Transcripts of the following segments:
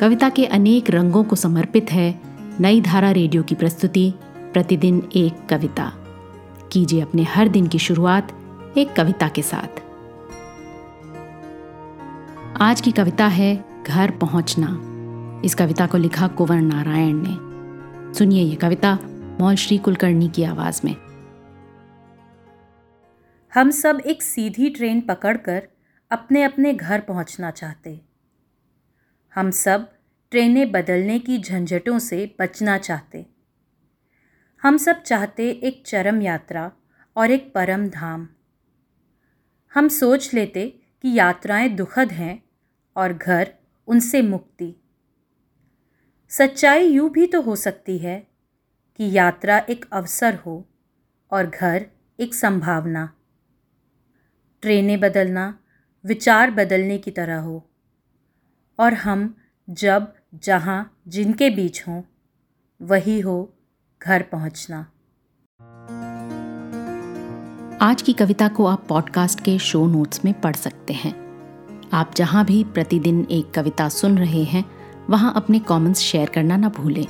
कविता के अनेक रंगों को समर्पित है नई धारा रेडियो की प्रस्तुति, प्रतिदिन एक कविता। कीजिए अपने हर दिन की शुरुआत एक कविता के साथ। आज की कविता है घर पहुँचना। इस कविता को लिखा कुंवर नारायण ने। सुनिए ये कविता मौल श्री कुलकर्णी की आवाज़ में। हम सब एक सीधी ट्रेन पकड़कर अपने अपने घर पहुँचना चाहते। हम सब ट्रेनें बदलने की झंझटों से बचना चाहते। हम सब चाहते एक चरम यात्रा और एक परम धाम। हम सोच लेते कि यात्राएँ दुखद हैं और घर उनसे मुक्ति। सच्चाई यूँ भी तो हो सकती है कि यात्रा एक अवसर हो और घर एक संभावना। ट्रेनें बदलना, विचार बदलने की तरह हो। और हम जब, जहाँ जिनके बीच हों, वही हो घर पहुँचना। आज की कविता को आप पॉडकास्ट के शो नोट्स में पढ़ सकते हैं। आप जहाँ भी प्रतिदिन एक कविता सुन रहे हैं, वहाँ अपने कमेंट्स शेयर करना ना भूलें।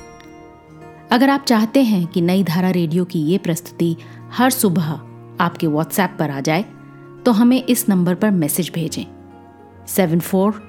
अगर आप चाहते हैं कि नई धारा रेडियो की ये प्रस्तुति हर सुबह आपके व्हाट्सएप पर आ जाए तो हमें इस नंबर पर मैसेज भेजें। Seven four